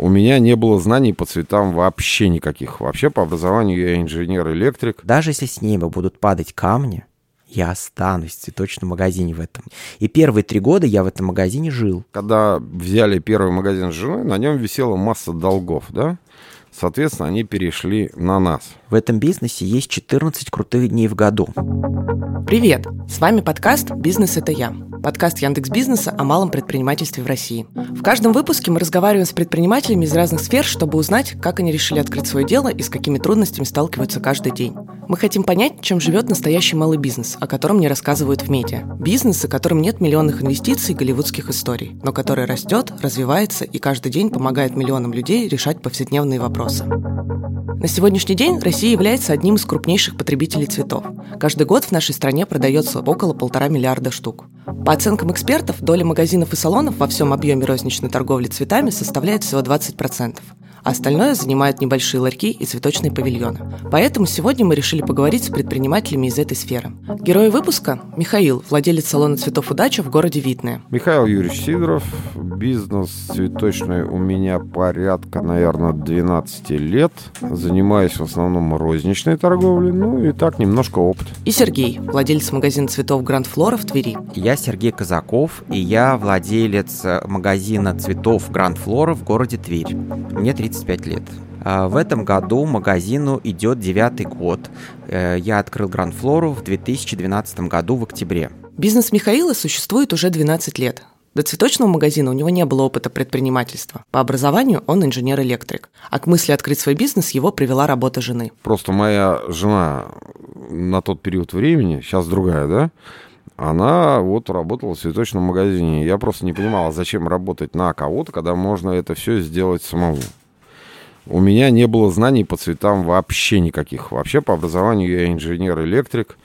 У меня не было знаний по цветам вообще никаких. Вообще по образованию я инженер-электрик. Даже если с неба будут падать камни, я останусь в цветочном магазине в этом. И первые три года я в этом магазине жил. Когда взяли первый магазин с женой, на нем висела масса долгов, да? Соответственно, они перешли на нас. В этом бизнесе есть 14 крутых дней в году. Привет! С вами подкаст «Бизнес – это я». Подкаст Яндекс Бизнеса о малом предпринимательстве в России. В каждом выпуске мы разговариваем с предпринимателями из разных сфер, чтобы узнать, как они решили открыть свое дело и с какими трудностями сталкиваются каждый день. Мы хотим понять, чем живет настоящий малый бизнес, о котором не рассказывают в медиа. Бизнес, о котором нет миллионных инвестиций и голливудских историй, но который растет, развивается и каждый день помогает миллионам людей решать повседневные вопросы. На сегодняшний день Россия является одним из крупнейших потребителей цветов. Каждый год в нашей стране продается около полтора миллиарда штук. По оценкам экспертов, доля магазинов и салонов во всем объеме розничной торговли цветами составляет всего 20% а остальное занимают небольшие ларьки и цветочные павильоны. Поэтому сегодня мы решили поговорить с предпринимателями из этой сферы. Герой выпуска – Михаил, владелец салона цветов «Удача» в городе Витное. Михаил Юрьевич Сидоров. Бизнес цветочный у меня порядка, наверное, 12 лет. Занимаюсь в основном розничной торговлей, ну и так немножко опыт. И Сергей, владелец магазина цветов «Гранд Флора» в Твери. Я Сергей Казаков, и я владелец магазина цветов «Гранд Флора» в городе Тверь. Мне 30 35 лет. А, в этом году магазину идет девятый год. Э, я открыл Гранд Флору в 2012 году в октябре. Бизнес Михаила существует уже 12 лет. До цветочного магазина у него не было опыта предпринимательства. По образованию он инженер-электрик. А к мысли открыть свой бизнес его привела работа жены. Просто моя жена на тот период времени, сейчас другая, да, она вот работала в цветочном магазине. Я просто не понимала, зачем работать на кого-то, когда можно это все сделать самому. У меня не было знаний по цветам вообще никаких. Вообще по образованию я инженер-электрик.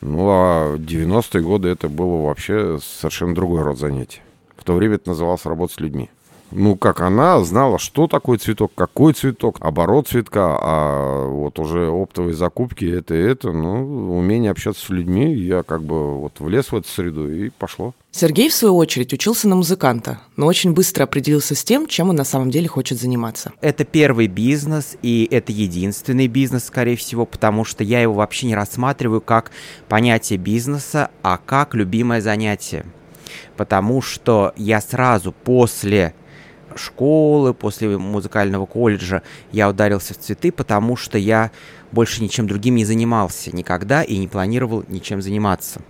Ну, а 90-е годы это было вообще совершенно другой род занятий. В то время это называлось работа с людьми ну, как она знала, что такое цветок, какой цветок, оборот цветка, а вот уже оптовые закупки, это и это, ну, умение общаться с людьми, я как бы вот влез в эту среду и пошло. Сергей, в свою очередь, учился на музыканта, но очень быстро определился с тем, чем он на самом деле хочет заниматься. Это первый бизнес, и это единственный бизнес, скорее всего, потому что я его вообще не рассматриваю как понятие бизнеса, а как любимое занятие. Потому что я сразу после школы, после музыкального колледжа я ударился в цветы, потому что я больше ничем другим не занимался никогда и не планировал ничем заниматься.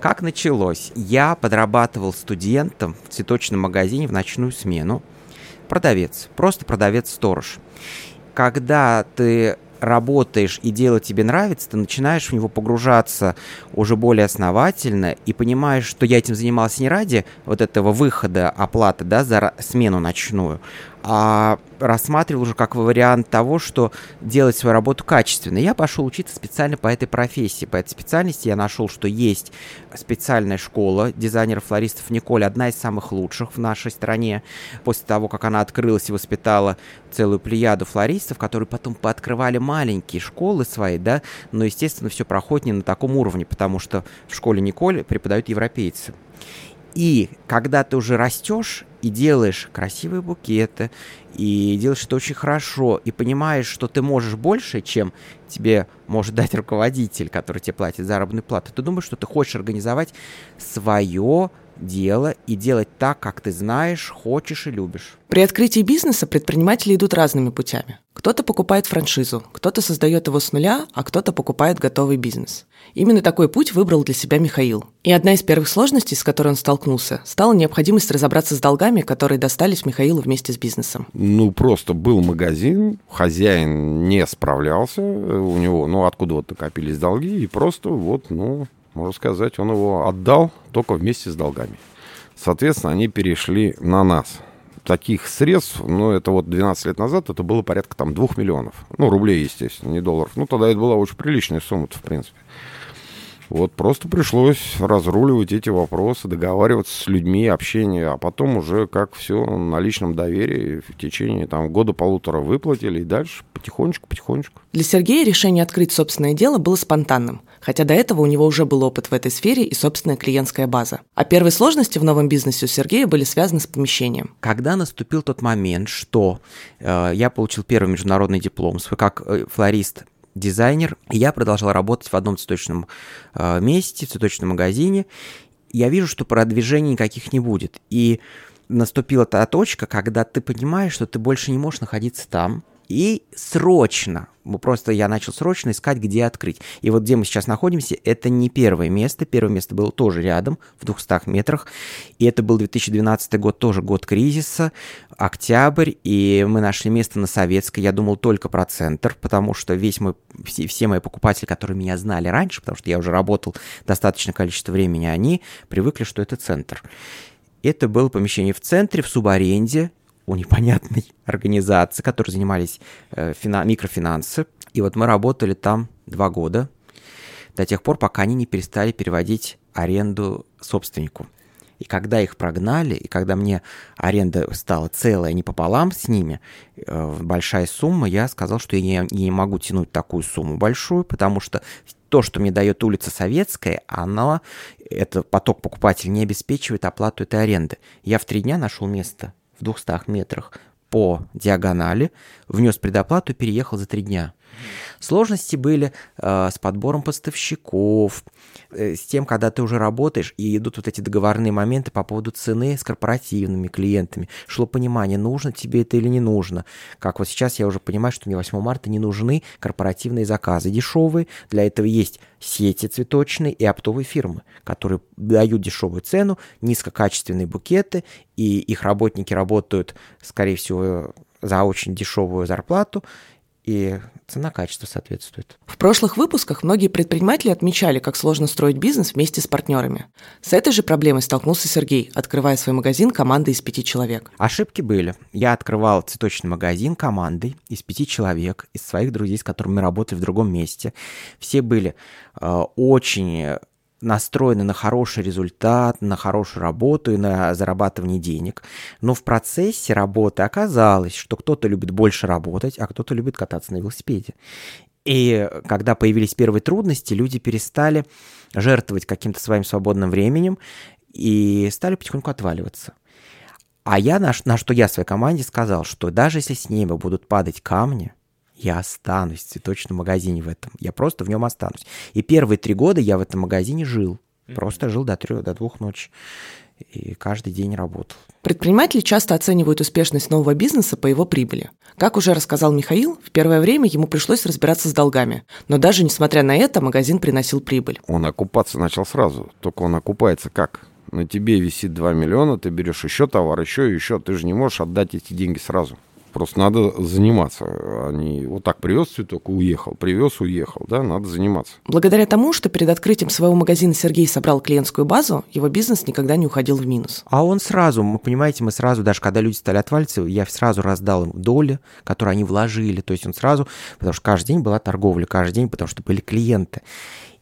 Как началось? Я подрабатывал студентом в цветочном магазине в ночную смену. Продавец, просто продавец-сторож. Когда ты работаешь и дело тебе нравится, ты начинаешь в него погружаться уже более основательно и понимаешь, что я этим занимался не ради вот этого выхода оплаты да, за смену ночную, а рассматривал уже как вариант того, что делать свою работу качественно. Я пошел учиться специально по этой профессии, по этой специальности. Я нашел, что есть специальная школа дизайнеров-флористов Николь, одна из самых лучших в нашей стране. После того, как она открылась и воспитала целую плеяду флористов, которые потом пооткрывали маленькие школы свои, да, но, естественно, все проходит не на таком уровне, потому что в школе Николь преподают европейцы. И когда ты уже растешь и делаешь красивые букеты, и делаешь это очень хорошо, и понимаешь, что ты можешь больше, чем тебе может дать руководитель, который тебе платит заработную плату, ты думаешь, что ты хочешь организовать свое дело и делать так, как ты знаешь, хочешь и любишь. При открытии бизнеса предприниматели идут разными путями. Кто-то покупает франшизу, кто-то создает его с нуля, а кто-то покупает готовый бизнес. Именно такой путь выбрал для себя Михаил. И одна из первых сложностей, с которой он столкнулся, стала необходимость разобраться с долгами, которые достались Михаилу вместе с бизнесом. Ну, просто был магазин, хозяин не справлялся, у него, ну, откуда вот накопились долги, и просто вот, ну, можно сказать, он его отдал только вместе с долгами. Соответственно, они перешли на нас. Таких средств, ну, это вот 12 лет назад, это было порядка там 2 миллионов. Ну, рублей, естественно, не долларов. Ну, тогда это была очень приличная сумма в принципе. Вот просто пришлось разруливать эти вопросы, договариваться с людьми, общение, а потом уже как все на личном доверии в течение там, года-полутора выплатили и дальше потихонечку-потихонечку. Для Сергея решение открыть собственное дело было спонтанным, хотя до этого у него уже был опыт в этой сфере и собственная клиентская база. А первые сложности в новом бизнесе у Сергея были связаны с помещением. Когда наступил тот момент, что э, я получил первый международный диплом свой как э, флорист дизайнер. Я продолжал работать в одном цветочном э, месте, в цветочном магазине. Я вижу, что продвижений никаких не будет. И наступила та точка, когда ты понимаешь, что ты больше не можешь находиться там, и срочно, просто я начал срочно искать, где открыть. И вот где мы сейчас находимся, это не первое место. Первое место было тоже рядом, в 200 метрах. И это был 2012 год, тоже год кризиса, октябрь. И мы нашли место на Советской. Я думал только про центр, потому что весь мой, все, все мои покупатели, которые меня знали раньше, потому что я уже работал достаточное количество времени, они привыкли, что это центр. Это было помещение в центре, в субаренде, у непонятной организации, которые занимались э, фина- микрофинансы. И вот мы работали там два года, до тех пор, пока они не перестали переводить аренду собственнику. И когда их прогнали, и когда мне аренда стала целая, не пополам с ними, э, большая сумма, я сказал, что я не, не могу тянуть такую сумму большую, потому что то, что мне дает улица Советская, она, это поток покупателей не обеспечивает оплату этой аренды. Я в три дня нашел место в 200 метрах по диагонали, внес предоплату переехал за три дня. Сложности были э, с подбором поставщиков, э, с тем, когда ты уже работаешь, и идут вот эти договорные моменты по поводу цены с корпоративными клиентами. Шло понимание, нужно тебе это или не нужно. Как вот сейчас я уже понимаю, что мне 8 марта не нужны корпоративные заказы дешевые. Для этого есть сети цветочные и оптовые фирмы, которые дают дешевую цену, низкокачественные букеты, и их работники работают, скорее всего, за очень дешевую зарплату, и цена-качество соответствует. В прошлых выпусках многие предприниматели отмечали, как сложно строить бизнес вместе с партнерами. С этой же проблемой столкнулся Сергей, открывая свой магазин командой из пяти человек. Ошибки были. Я открывал цветочный магазин командой из пяти человек, из своих друзей, с которыми мы работали в другом месте. Все были э, очень настроены на хороший результат, на хорошую работу и на зарабатывание денег. Но в процессе работы оказалось, что кто-то любит больше работать, а кто-то любит кататься на велосипеде. И когда появились первые трудности, люди перестали жертвовать каким-то своим свободным временем и стали потихоньку отваливаться. А я на, на что я своей команде сказал, что даже если с неба будут падать камни, я останусь в цветочном магазине в этом. Я просто в нем останусь. И первые три года я в этом магазине жил. Просто жил до трех, до двух ночи. И каждый день работал. Предприниматели часто оценивают успешность нового бизнеса по его прибыли. Как уже рассказал Михаил, в первое время ему пришлось разбираться с долгами. Но даже несмотря на это, магазин приносил прибыль. Он окупаться начал сразу. Только он окупается как? На тебе висит 2 миллиона, ты берешь еще товар, еще и еще. Ты же не можешь отдать эти деньги сразу. Просто надо заниматься. Они вот так привез цветок и уехал, привез, уехал, да, надо заниматься. Благодаря тому, что перед открытием своего магазина Сергей собрал клиентскую базу, его бизнес никогда не уходил в минус. А он сразу, мы понимаете, мы сразу, даже когда люди стали отваливаться, я сразу раздал им доли, которые они вложили. То есть он сразу, потому что каждый день была торговля, каждый день, потому что были клиенты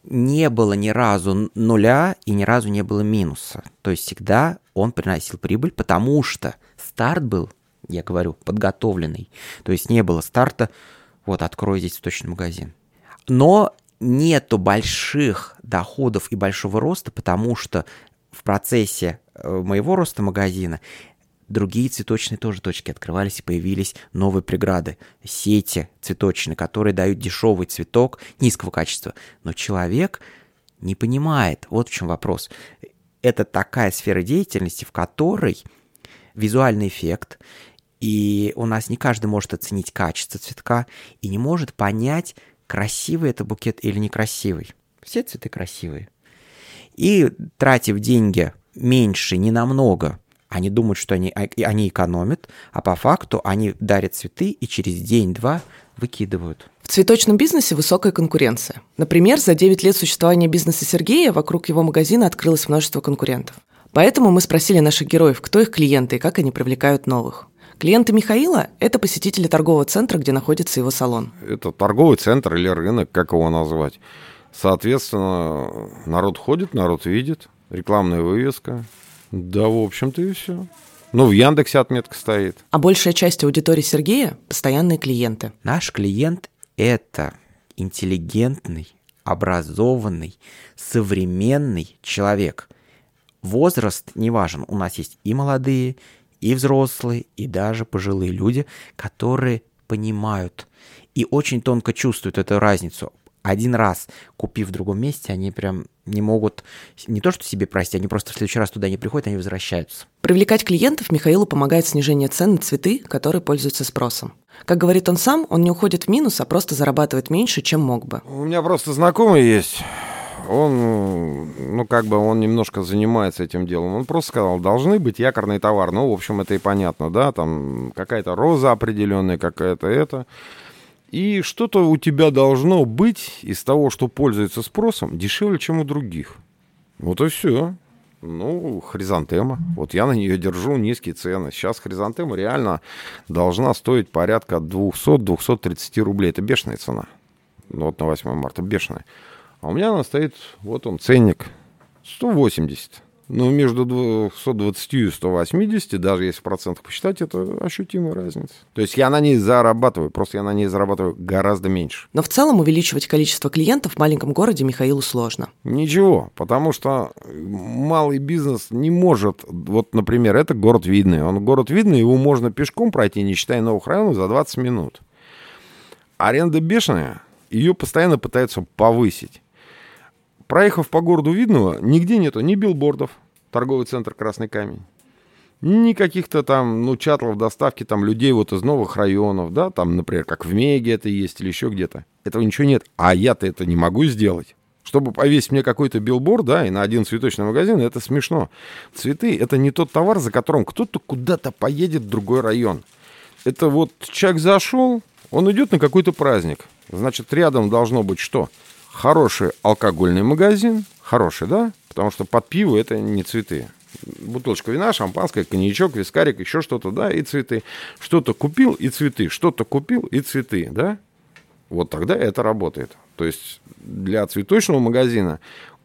не было ни разу нуля и ни разу не было минуса. То есть всегда он приносил прибыль, потому что старт был я говорю, подготовленный. То есть не было старта, вот, открой здесь точный магазин. Но нету больших доходов и большого роста, потому что в процессе э, моего роста магазина другие цветочные тоже точки открывались и появились новые преграды. Сети цветочные, которые дают дешевый цветок низкого качества. Но человек не понимает, вот в чем вопрос. Это такая сфера деятельности, в которой визуальный эффект и у нас не каждый может оценить качество цветка и не может понять, красивый это букет или некрасивый. Все цветы красивые. И тратив деньги меньше, не намного, они думают, что они, а, они экономят, а по факту они дарят цветы и через день-два выкидывают. В цветочном бизнесе высокая конкуренция. Например, за 9 лет существования бизнеса Сергея вокруг его магазина открылось множество конкурентов. Поэтому мы спросили наших героев, кто их клиенты и как они привлекают новых. Клиенты Михаила – это посетители торгового центра, где находится его салон. Это торговый центр или рынок, как его назвать. Соответственно, народ ходит, народ видит, рекламная вывеска. Да, в общем-то, и все. Ну, в Яндексе отметка стоит. А большая часть аудитории Сергея – постоянные клиенты. Наш клиент – это интеллигентный, образованный, современный человек. Возраст не важен. У нас есть и молодые, и взрослые, и даже пожилые люди, которые понимают и очень тонко чувствуют эту разницу один раз купив в другом месте, они прям не могут не то что себе простить, они просто в следующий раз туда не приходят, они возвращаются. Привлекать клиентов Михаилу помогает снижение цен на цветы, которые пользуются спросом. Как говорит он сам, он не уходит в минус, а просто зарабатывает меньше, чем мог бы. У меня просто знакомый есть. Он, ну, как бы он немножко занимается этим делом. Он просто сказал, должны быть якорный товар. Ну, в общем, это и понятно, да, там какая-то роза определенная, какая-то это. И что-то у тебя должно быть из того, что пользуется спросом, дешевле, чем у других. Вот и все. Ну, хризантема. Вот я на нее держу низкие цены. Сейчас хризантема реально должна стоить порядка 200-230 рублей. Это бешеная цена. Ну, вот на 8 марта бешеная. А у меня она стоит, вот он, ценник, 180. Но между 220 и 180, даже если в процентах посчитать, это ощутимая разница. То есть я на ней зарабатываю, просто я на ней зарабатываю гораздо меньше. Но в целом увеличивать количество клиентов в маленьком городе Михаилу сложно. Ничего, потому что малый бизнес не может... Вот, например, это город Видный. Он город Видный, его можно пешком пройти, не считая новых районов, за 20 минут. Аренда бешеная, ее постоянно пытаются повысить. Проехав по городу Видного, нигде нету ни билбордов, торговый центр «Красный камень», ни каких-то там, ну, шаттлов доставки там людей вот из новых районов, да, там, например, как в Меге это есть или еще где-то. Этого ничего нет. А я-то это не могу сделать. Чтобы повесить мне какой-то билборд, да, и на один цветочный магазин, это смешно. Цветы — это не тот товар, за которым кто-то куда-то поедет в другой район. Это вот человек зашел, он идет на какой-то праздник. Значит, рядом должно быть что? Хороший алкогольный магазин, хороший, да, потому что под пиво это не цветы. Бутылочка вина, шампанское, коньячок, вискарик, еще что-то, да, и цветы. Что-то купил и цветы, что-то купил и цветы, да. Вот тогда это работает. То есть для цветочного магазина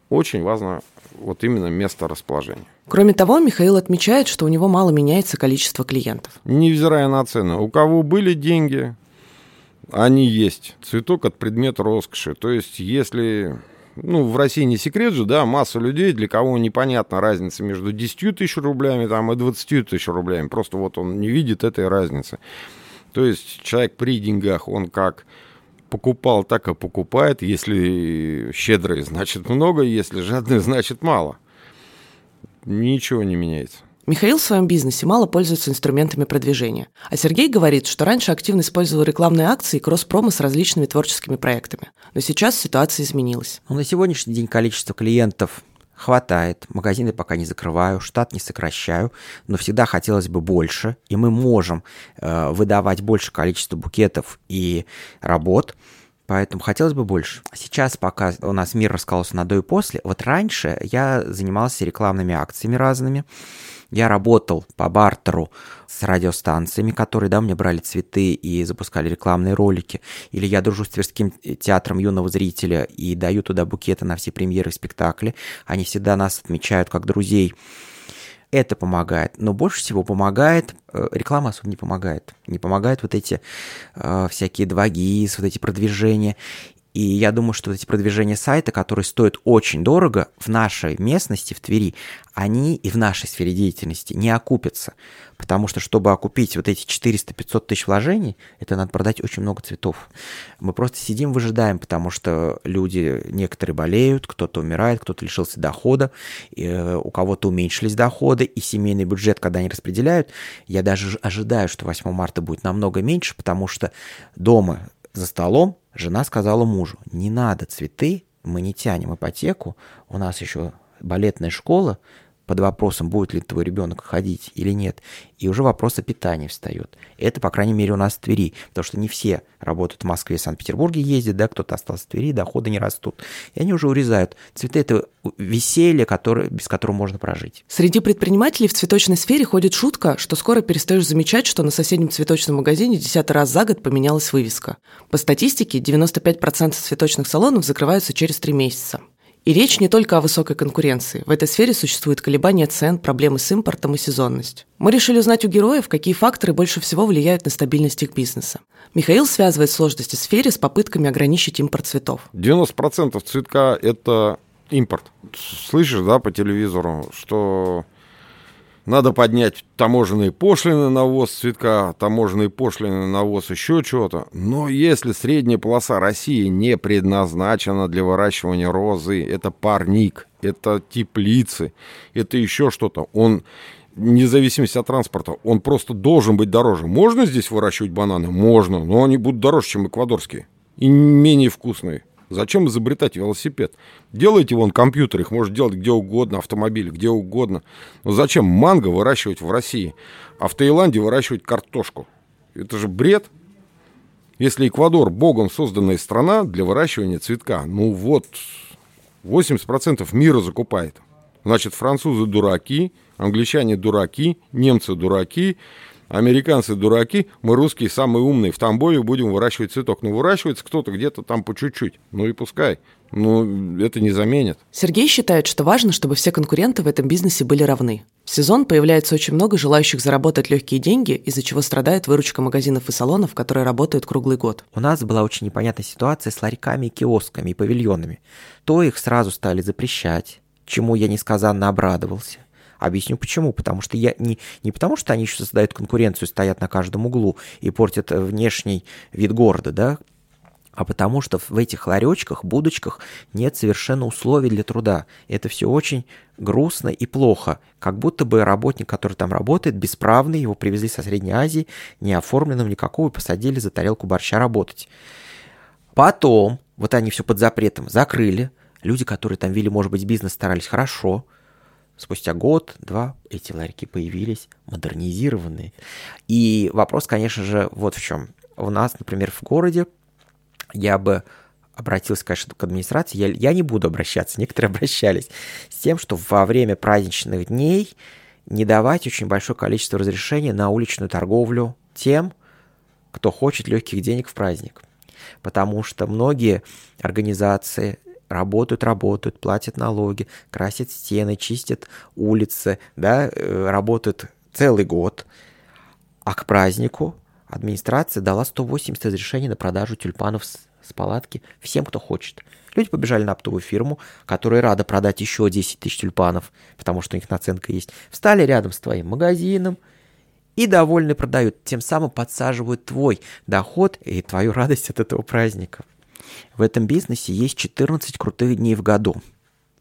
очень важно вот именно место расположения. Кроме того, Михаил отмечает, что у него мало меняется количество клиентов. Невзирая на цены. У кого были деньги, они есть. Цветок от предмета роскоши. То есть, если ну, в России не секрет же, да, масса людей, для кого непонятна разница между 10 тысяч рублями там, и 20 тысяч рублями. Просто вот он не видит этой разницы. То есть человек при деньгах, он как покупал, так и покупает. Если щедрый, значит много, если жадный, значит мало. Ничего не меняется. Михаил в своем бизнесе мало пользуется инструментами продвижения. А Сергей говорит, что раньше активно использовал рекламные акции и кросс-промо с различными творческими проектами. Но сейчас ситуация изменилась. Ну, на сегодняшний день количество клиентов хватает, магазины пока не закрываю, штат не сокращаю, но всегда хотелось бы больше, и мы можем э, выдавать больше количество букетов и работ, Поэтому хотелось бы больше. Сейчас, пока у нас мир раскололся на до и после, вот раньше я занимался рекламными акциями разными. Я работал по бартеру с радиостанциями, которые, да, мне брали цветы и запускали рекламные ролики. Или я дружу с Тверским театром юного зрителя и даю туда букеты на все премьеры спектакли. Они всегда нас отмечают как друзей. Это помогает. Но больше всего помогает, э, реклама особо не помогает. Не помогают вот эти э, всякие 2 вот эти продвижения. И я думаю, что эти продвижения сайта, которые стоят очень дорого в нашей местности, в Твери, они и в нашей сфере деятельности не окупятся. Потому что, чтобы окупить вот эти 400-500 тысяч вложений, это надо продать очень много цветов. Мы просто сидим, выжидаем, потому что люди, некоторые болеют, кто-то умирает, кто-то лишился дохода, э, у кого-то уменьшились доходы, и семейный бюджет, когда они распределяют, я даже ожидаю, что 8 марта будет намного меньше, потому что дома за столом жена сказала мужу, не надо цветы, мы не тянем ипотеку, у нас еще балетная школа, под вопросом, будет ли твой ребенок ходить или нет, и уже вопрос о питании встает. Это, по крайней мере, у нас в Твери, потому что не все работают в Москве и Санкт-Петербурге, ездят, да, кто-то остался в Твери, доходы не растут. И они уже урезают. Цветы – это веселье, которое, без которого можно прожить. Среди предпринимателей в цветочной сфере ходит шутка, что скоро перестаешь замечать, что на соседнем цветочном магазине десятый раз за год поменялась вывеска. По статистике, 95% цветочных салонов закрываются через три месяца. И речь не только о высокой конкуренции. В этой сфере существуют колебания цен, проблемы с импортом и сезонность. Мы решили узнать у героев, какие факторы больше всего влияют на стабильность их бизнеса. Михаил связывает сложности в сфере с попытками ограничить импорт цветов. 90% цветка – это импорт. Слышишь, да, по телевизору, что надо поднять таможенные пошлины на ввоз цветка, таможенные пошлины на ввоз еще чего-то. Но если средняя полоса России не предназначена для выращивания розы, это парник, это теплицы, это еще что-то, он вне зависимости от транспорта, он просто должен быть дороже. Можно здесь выращивать бананы? Можно, но они будут дороже, чем эквадорские. И менее вкусные. Зачем изобретать велосипед? Делайте вон компьютер, их может делать где угодно, автомобили, где угодно. Но зачем манго выращивать в России, а в Таиланде выращивать картошку? Это же бред. Если Эквадор богом созданная страна для выращивания цветка, ну вот, 80% мира закупает. Значит, французы дураки, англичане дураки, немцы дураки, американцы дураки, мы русские самые умные, в Тамбове будем выращивать цветок. Ну, выращивается кто-то где-то там по чуть-чуть. Ну и пускай. Ну, это не заменит. Сергей считает, что важно, чтобы все конкуренты в этом бизнесе были равны. В сезон появляется очень много желающих заработать легкие деньги, из-за чего страдает выручка магазинов и салонов, которые работают круглый год. У нас была очень непонятная ситуация с ларьками, киосками и павильонами. То их сразу стали запрещать, чему я несказанно обрадовался. Объясню почему. Потому что я не, не потому, что они еще создают конкуренцию, стоят на каждом углу и портят э, внешний вид города, да, а потому что в этих ларечках, будочках нет совершенно условий для труда. Это все очень грустно и плохо. Как будто бы работник, который там работает, бесправный, его привезли со Средней Азии, не оформленным никакого, и посадили за тарелку борща работать. Потом, вот они все под запретом закрыли, люди, которые там вели, может быть, бизнес, старались хорошо, Спустя год-два эти ларьки появились модернизированные. И вопрос, конечно же, вот в чем. У нас, например, в городе я бы обратился, конечно, к администрации. Я, я не буду обращаться, некоторые обращались с тем, что во время праздничных дней не давать очень большое количество разрешений на уличную торговлю тем, кто хочет легких денег в праздник. Потому что многие организации работают, работают, платят налоги, красят стены, чистят улицы, да, э, работают целый год. А к празднику администрация дала 180 разрешений на продажу тюльпанов с, с палатки всем, кто хочет. Люди побежали на оптовую фирму, которая рада продать еще 10 тысяч тюльпанов, потому что у них наценка есть. Встали рядом с твоим магазином и довольны продают. Тем самым подсаживают твой доход и твою радость от этого праздника. В этом бизнесе есть 14 крутых дней в году –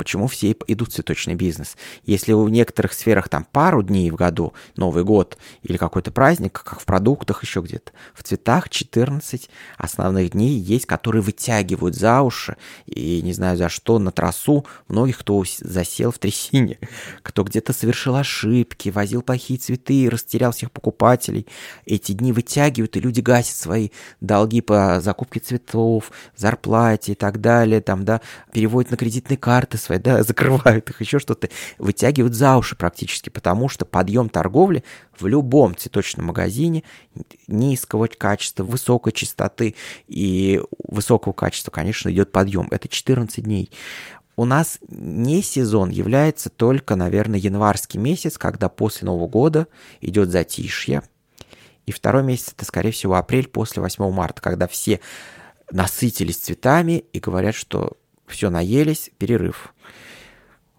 почему все идут в цветочный бизнес. Если в некоторых сферах там пару дней в году, Новый год или какой-то праздник, как в продуктах еще где-то, в цветах 14 основных дней есть, которые вытягивают за уши, и не знаю за что, на трассу многих, кто засел в трясине, кто где-то совершил ошибки, возил плохие цветы, растерял всех покупателей. Эти дни вытягивают, и люди гасят свои долги по закупке цветов, зарплате и так далее, там, да, переводят на кредитные карты свои свои, да, закрывают их, еще что-то, вытягивают за уши практически, потому что подъем торговли в любом цветочном магазине низкого качества, высокой частоты и высокого качества, конечно, идет подъем. Это 14 дней. У нас не сезон является только, наверное, январский месяц, когда после Нового года идет затишье. И второй месяц это, скорее всего, апрель после 8 марта, когда все насытились цветами и говорят, что все наелись, перерыв.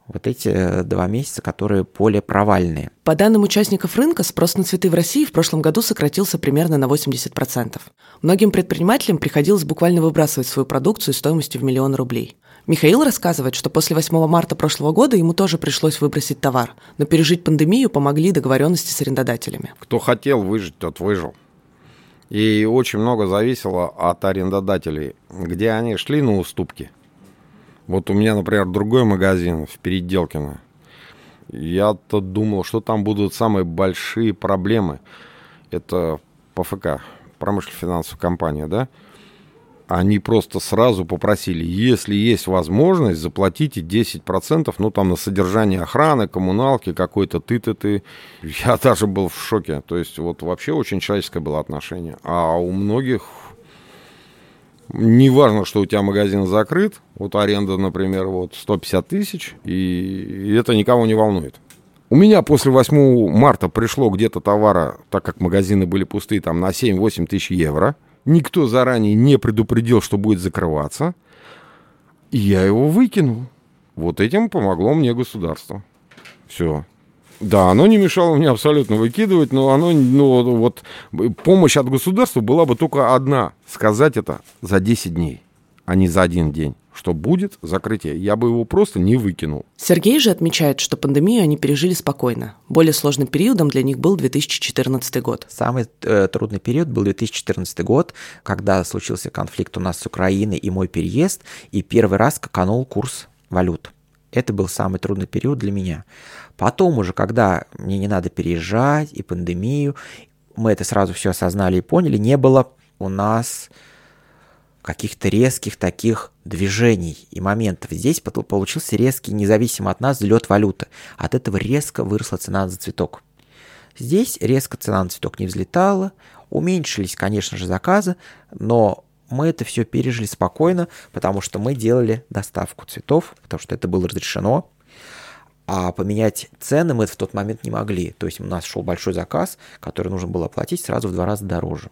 Вот эти э, два месяца, которые более провальные. По данным участников рынка, спрос на цветы в России в прошлом году сократился примерно на 80%. Многим предпринимателям приходилось буквально выбрасывать свою продукцию стоимостью в миллион рублей. Михаил рассказывает, что после 8 марта прошлого года ему тоже пришлось выбросить товар, но пережить пандемию помогли договоренности с арендодателями. Кто хотел выжить, тот выжил. И очень много зависело от арендодателей, где они шли на уступки – вот у меня, например, другой магазин в Переделкино. Я-то думал, что там будут самые большие проблемы. Это ПФК, промышленно-финансовая компания, да? Они просто сразу попросили, если есть возможность, заплатите 10%, ну, там, на содержание охраны, коммуналки, какой-то ты-ты-ты. Я даже был в шоке. То есть, вот вообще очень человеческое было отношение. А у многих не важно, что у тебя магазин закрыт, вот аренда, например, вот 150 тысяч, и это никого не волнует. У меня после 8 марта пришло где-то товара, так как магазины были пустые, там на 7-8 тысяч евро. Никто заранее не предупредил, что будет закрываться. И я его выкинул. Вот этим помогло мне государство. Все. Да, оно не мешало мне абсолютно выкидывать, но оно, ну, вот, помощь от государства была бы только одна. Сказать это за 10 дней, а не за один день что будет закрытие. Я бы его просто не выкинул. Сергей же отмечает, что пандемию они пережили спокойно. Более сложным периодом для них был 2014 год. Самый э, трудный период был 2014 год, когда случился конфликт у нас с Украиной и мой переезд, и первый раз скаканул курс валют. Это был самый трудный период для меня. Потом уже, когда мне не надо переезжать, и пандемию, мы это сразу все осознали и поняли, не было у нас каких-то резких таких движений и моментов. Здесь получился резкий, независимо от нас, взлет валюты. От этого резко выросла цена за цветок. Здесь резко цена на цветок не взлетала, уменьшились, конечно же, заказы, но мы это все пережили спокойно, потому что мы делали доставку цветов, потому что это было разрешено. А поменять цены мы в тот момент не могли. То есть у нас шел большой заказ, который нужно было оплатить сразу в два раза дороже.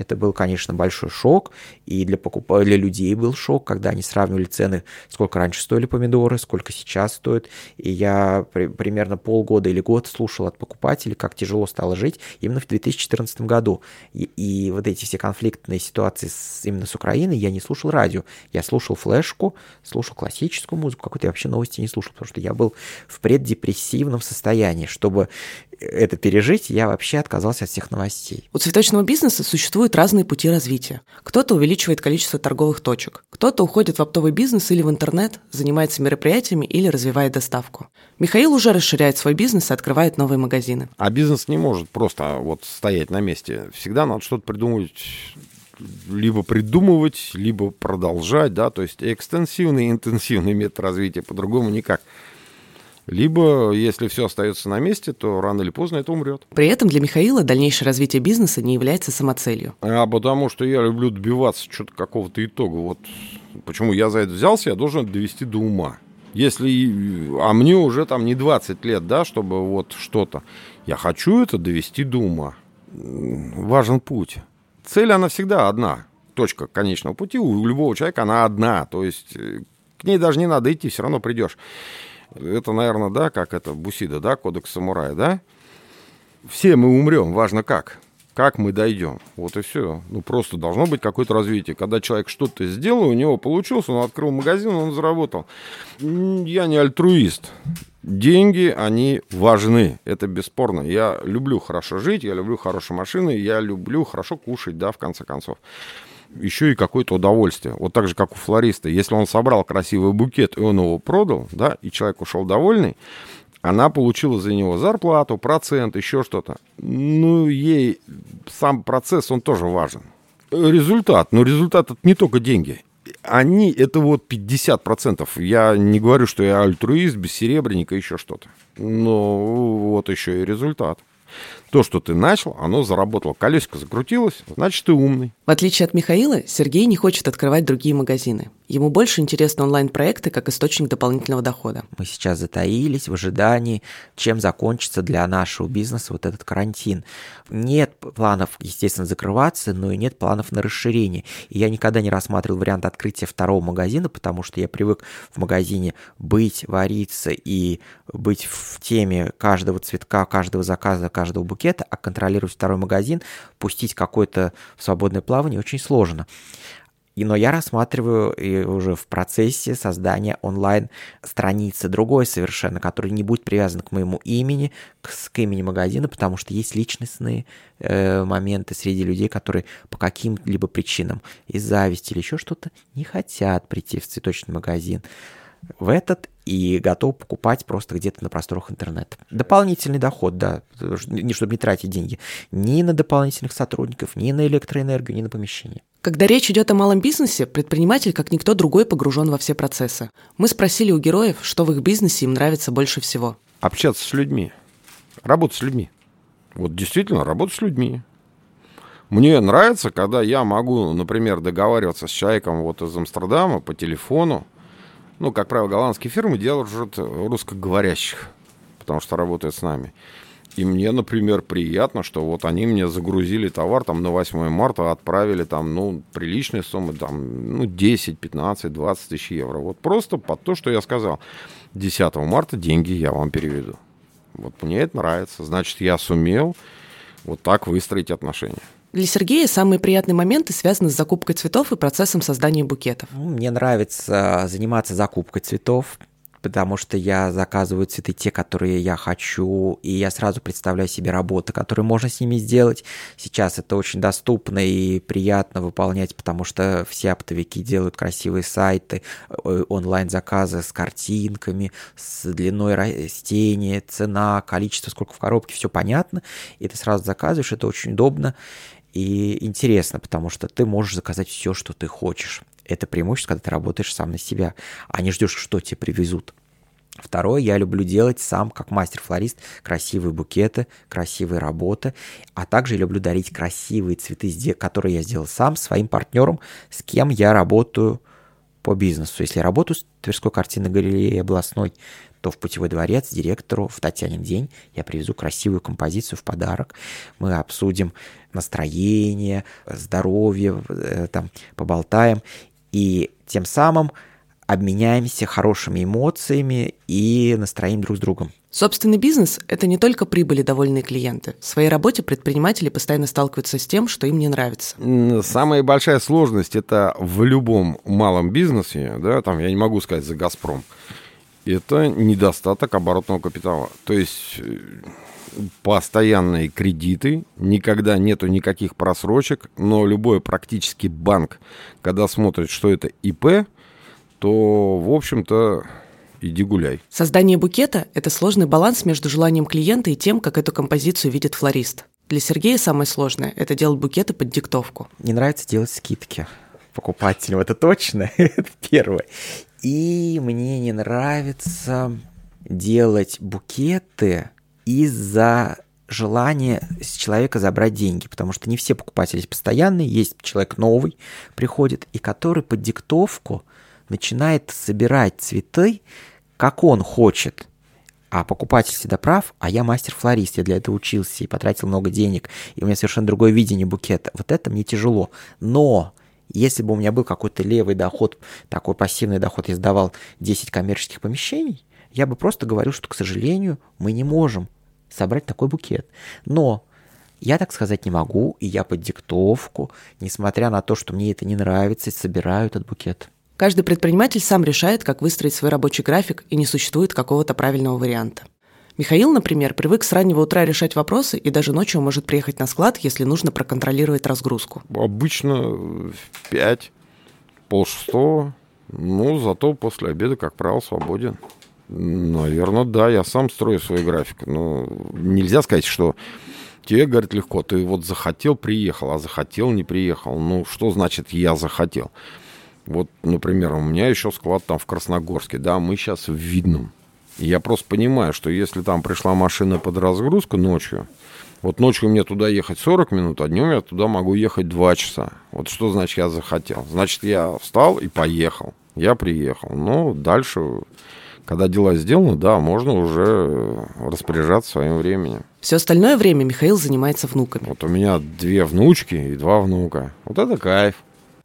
Это был, конечно, большой шок, и для, покуп... для людей был шок, когда они сравнивали цены, сколько раньше стоили помидоры, сколько сейчас стоят. И я при... примерно полгода или год слушал от покупателей, как тяжело стало жить именно в 2014 году. И, и вот эти все конфликтные ситуации с... именно с Украиной я не слушал радио. Я слушал флешку, слушал классическую музыку, какую-то я вообще новости не слушал, потому что я был в преддепрессивном состоянии. Чтобы это пережить, я вообще отказался от всех новостей. У цветочного бизнеса существуют разные пути развития. Кто-то увеличивает количество торговых точек, кто-то уходит в оптовый бизнес или в интернет, занимается мероприятиями или развивает доставку. Михаил уже расширяет свой бизнес и открывает новые магазины. А бизнес не может просто вот стоять на месте. Всегда надо что-то придумывать либо придумывать, либо продолжать, да, то есть экстенсивный, интенсивный метод развития, по-другому никак. Либо, если все остается на месте, то рано или поздно это умрет. При этом для Михаила дальнейшее развитие бизнеса не является самоцелью. А потому что я люблю добиваться что-то какого-то итога. Вот почему я за это взялся, я должен довести до ума. Если, а мне уже там не 20 лет, да, чтобы вот что-то. Я хочу это довести до ума. Важен путь. Цель, она всегда одна. Точка конечного пути у любого человека, она одна. То есть э, к ней даже не надо идти, все равно придешь. Это, наверное, да, как это, Бусида, да, кодекс самурая, да? Все мы умрем, важно как. Как мы дойдем. Вот и все. Ну, просто должно быть какое-то развитие. Когда человек что-то сделал, у него получилось, он открыл магазин, он заработал. Я не альтруист. Деньги, они важны, это бесспорно. Я люблю хорошо жить, я люблю хорошие машины, я люблю хорошо кушать, да, в конце концов еще и какое-то удовольствие. Вот так же, как у флориста. Если он собрал красивый букет, и он его продал, да, и человек ушел довольный, она получила за него зарплату, процент, еще что-то. Ну, ей сам процесс, он тоже важен. Результат. Но результат это не только деньги. Они, это вот 50%. Я не говорю, что я альтруист, бессеребренник и еще что-то. Но вот еще и результат. То, что ты начал, оно заработало. Колесико закрутилось, значит, ты умный. В отличие от Михаила, Сергей не хочет открывать другие магазины. Ему больше интересны онлайн-проекты как источник дополнительного дохода. Мы сейчас затаились в ожидании, чем закончится для нашего бизнеса вот этот карантин. Нет планов, естественно, закрываться, но и нет планов на расширение. И я никогда не рассматривал вариант открытия второго магазина, потому что я привык в магазине быть, вариться и быть в теме каждого цветка, каждого заказа, каждого букета, а контролировать второй магазин, пустить какое-то свободное плавание очень сложно. И, но я рассматриваю и уже в процессе создания онлайн-страницы другой совершенно, которая не будет привязана к моему имени, к, к имени магазина, потому что есть личностные э, моменты среди людей, которые по каким-либо причинам, из зависти или еще что-то, не хотят прийти в цветочный магазин. В этот и готов покупать просто где-то на просторах интернета. Дополнительный доход, да, не чтобы не тратить деньги ни на дополнительных сотрудников, ни на электроэнергию, ни на помещение. Когда речь идет о малом бизнесе, предприниматель, как никто другой, погружен во все процессы. Мы спросили у героев, что в их бизнесе им нравится больше всего. Общаться с людьми, работать с людьми. Вот действительно, работать с людьми. Мне нравится, когда я могу, например, договариваться с человеком вот из Амстердама по телефону. Ну, как правило, голландские фирмы держат русскоговорящих, потому что работают с нами. И мне, например, приятно, что вот они мне загрузили товар там на 8 марта, отправили там, ну, приличные суммы, там, ну, 10, 15, 20 тысяч евро. Вот просто под то, что я сказал. 10 марта деньги я вам переведу. Вот мне это нравится. Значит, я сумел вот так выстроить отношения. Для Сергея самые приятные моменты связаны с закупкой цветов и процессом создания букетов. Ну, мне нравится заниматься закупкой цветов, потому что я заказываю цветы те, которые я хочу, и я сразу представляю себе работы, которые можно с ними сделать. Сейчас это очень доступно и приятно выполнять, потому что все оптовики делают красивые сайты, э, онлайн-заказы с картинками, с длиной растения, цена, количество, сколько в коробке, все понятно, и ты сразу заказываешь, это очень удобно и интересно, потому что ты можешь заказать все, что ты хочешь. Это преимущество, когда ты работаешь сам на себя, а не ждешь, что тебе привезут. Второе, я люблю делать сам, как мастер-флорист, красивые букеты, красивые работы, а также люблю дарить красивые цветы, которые я сделал сам своим партнерам, с кем я работаю по бизнесу. Если я работаю с Тверской картинной галереей областной, то в Путевой дворец директору в Татьянин день я привезу красивую композицию в подарок. Мы обсудим настроение, здоровье, э, там, поболтаем и тем самым обменяемся хорошими эмоциями и настроим друг с другом. Собственный бизнес – это не только прибыли довольные клиенты. В своей работе предприниматели постоянно сталкиваются с тем, что им не нравится. Самая большая сложность – это в любом малом бизнесе, да, там я не могу сказать за «Газпром», это недостаток оборотного капитала. То есть э, постоянные кредиты, никогда нету никаких просрочек, но любой практически банк, когда смотрит, что это ИП, то, в общем-то, иди гуляй. Создание букета – это сложный баланс между желанием клиента и тем, как эту композицию видит флорист. Для Сергея самое сложное – это делать букеты под диктовку. Не нравится делать скидки покупателям, это точно, это первое. И мне не нравится делать букеты из-за желания с человека забрать деньги, потому что не все покупатели постоянные, есть человек новый, приходит, и который под диктовку начинает собирать цветы, как он хочет. А покупатель всегда прав, а я мастер-флорист, я для этого учился и потратил много денег, и у меня совершенно другое видение букета. Вот это мне тяжело. Но если бы у меня был какой-то левый доход, такой пассивный доход, я сдавал 10 коммерческих помещений, я бы просто говорил, что, к сожалению, мы не можем собрать такой букет. Но я так сказать не могу, и я под диктовку, несмотря на то, что мне это не нравится, собираю этот букет. Каждый предприниматель сам решает, как выстроить свой рабочий график, и не существует какого-то правильного варианта. Михаил, например, привык с раннего утра решать вопросы и даже ночью может приехать на склад, если нужно проконтролировать разгрузку. Обычно в 5, полшестого, ну, зато после обеда, как правило, свободен. Наверное, да, я сам строю свой график. Но нельзя сказать, что тебе, говорит, легко. Ты вот захотел, приехал, а захотел, не приехал. Ну, что значит я захотел? Вот, например, у меня еще склад там в Красногорске, да, мы сейчас в Видном. Я просто понимаю, что если там пришла машина под разгрузку ночью, вот ночью мне туда ехать 40 минут, а днем я туда могу ехать 2 часа. Вот что значит я захотел? Значит, я встал и поехал. Я приехал. Ну, дальше когда дела сделаны, да, можно уже распоряжаться своим временем. Все остальное время Михаил занимается внуками. Вот у меня две внучки и два внука. Вот это кайф.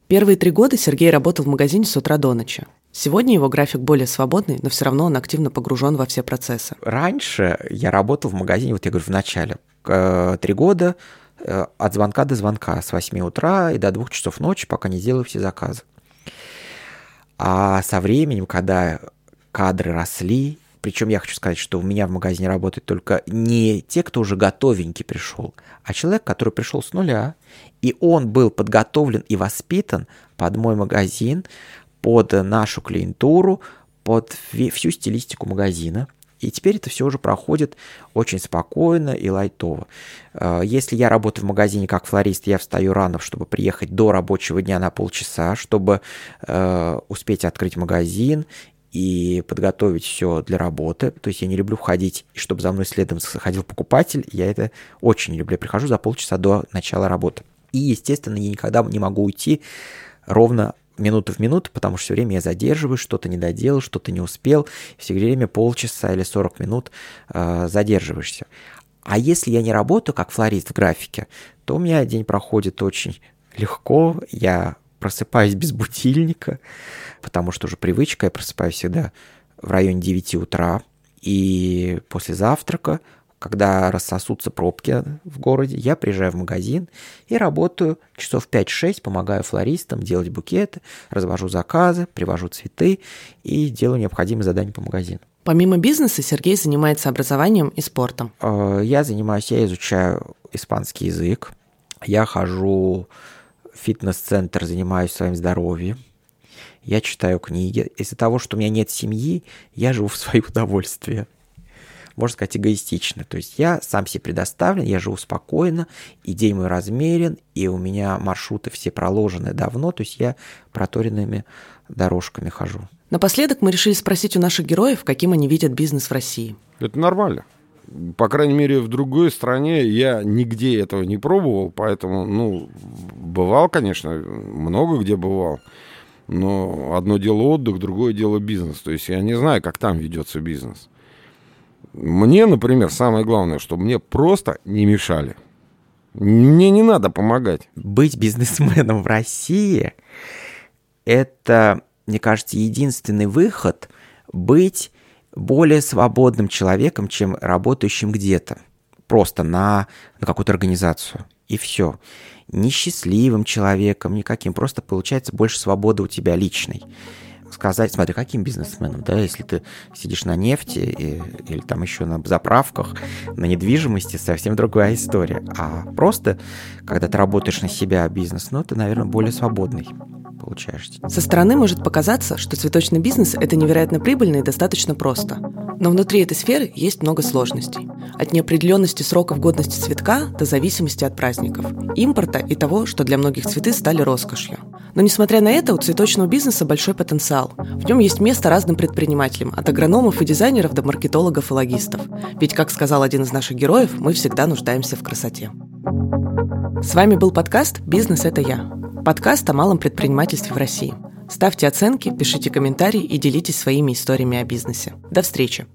Первые три года Сергей работал в магазине с утра до ночи. Сегодня его график более свободный, но все равно он активно погружен во все процессы. Раньше я работал в магазине, вот я говорю, в начале, три года э, от звонка до звонка, с 8 утра и до 2 часов ночи, пока не сделаю все заказы. А со временем, когда кадры росли. Причем я хочу сказать, что у меня в магазине работают только не те, кто уже готовенький пришел, а человек, который пришел с нуля, и он был подготовлен и воспитан под мой магазин, под нашу клиентуру, под всю стилистику магазина. И теперь это все уже проходит очень спокойно и лайтово. Э, если я работаю в магазине как флорист, я встаю рано, чтобы приехать до рабочего дня на полчаса, чтобы э, успеть открыть магазин и подготовить все для работы. То есть я не люблю входить, и чтобы за мной следом заходил покупатель. Я это очень не люблю. Я прихожу за полчаса до начала работы. И, естественно, я никогда не могу уйти ровно минуту в минуту, потому что все время я задерживаюсь, что-то не доделал, что-то не успел, все время полчаса или 40 минут э, задерживаешься. А если я не работаю как флорист в графике, то у меня день проходит очень легко, я просыпаюсь без будильника, потому что уже привычка, я просыпаюсь всегда в районе 9 утра, и после завтрака когда рассосутся пробки в городе, я приезжаю в магазин и работаю часов 5-6, помогаю флористам делать букеты, развожу заказы, привожу цветы и делаю необходимые задания по магазину. Помимо бизнеса Сергей занимается образованием и спортом. Э, я занимаюсь, я изучаю испанский язык, я хожу в фитнес-центр, занимаюсь своим здоровьем, я читаю книги. Из-за того, что у меня нет семьи, я живу в свое удовольствие можно сказать, эгоистично. То есть я сам себе предоставлен, я живу спокойно, и день мой размерен, и у меня маршруты все проложены давно, то есть я проторенными дорожками хожу. Напоследок мы решили спросить у наших героев, каким они видят бизнес в России. Это нормально. По крайней мере, в другой стране я нигде этого не пробовал, поэтому, ну, бывал, конечно, много где бывал. Но одно дело отдых, другое дело бизнес. То есть я не знаю, как там ведется бизнес. Мне, например, самое главное, чтобы мне просто не мешали. Мне не надо помогать. Быть бизнесменом в России – это, мне кажется, единственный выход быть более свободным человеком, чем работающим где-то. Просто на, на какую-то организацию. И все. Несчастливым человеком, никаким. Просто получается больше свободы у тебя личной сказать, смотри, каким бизнесменом, да, если ты сидишь на нефти и, или там еще на заправках, на недвижимости, совсем другая история. А просто, когда ты работаешь на себя бизнес, ну, ты, наверное, более свободный получаешься. Со стороны может показаться, что цветочный бизнес – это невероятно прибыльно и достаточно просто. Но внутри этой сферы есть много сложностей. От неопределенности сроков годности цветка до зависимости от праздников, импорта и того, что для многих цветы стали роскошью. Но несмотря на это, у цветочного бизнеса большой потенциал. В нем есть место разным предпринимателям, от агрономов и дизайнеров до маркетологов и логистов. Ведь, как сказал один из наших героев, мы всегда нуждаемся в красоте. С вами был подкаст «Бизнес – это я». Подкаст о малом предпринимательстве в России. Ставьте оценки, пишите комментарии и делитесь своими историями о бизнесе. До встречи!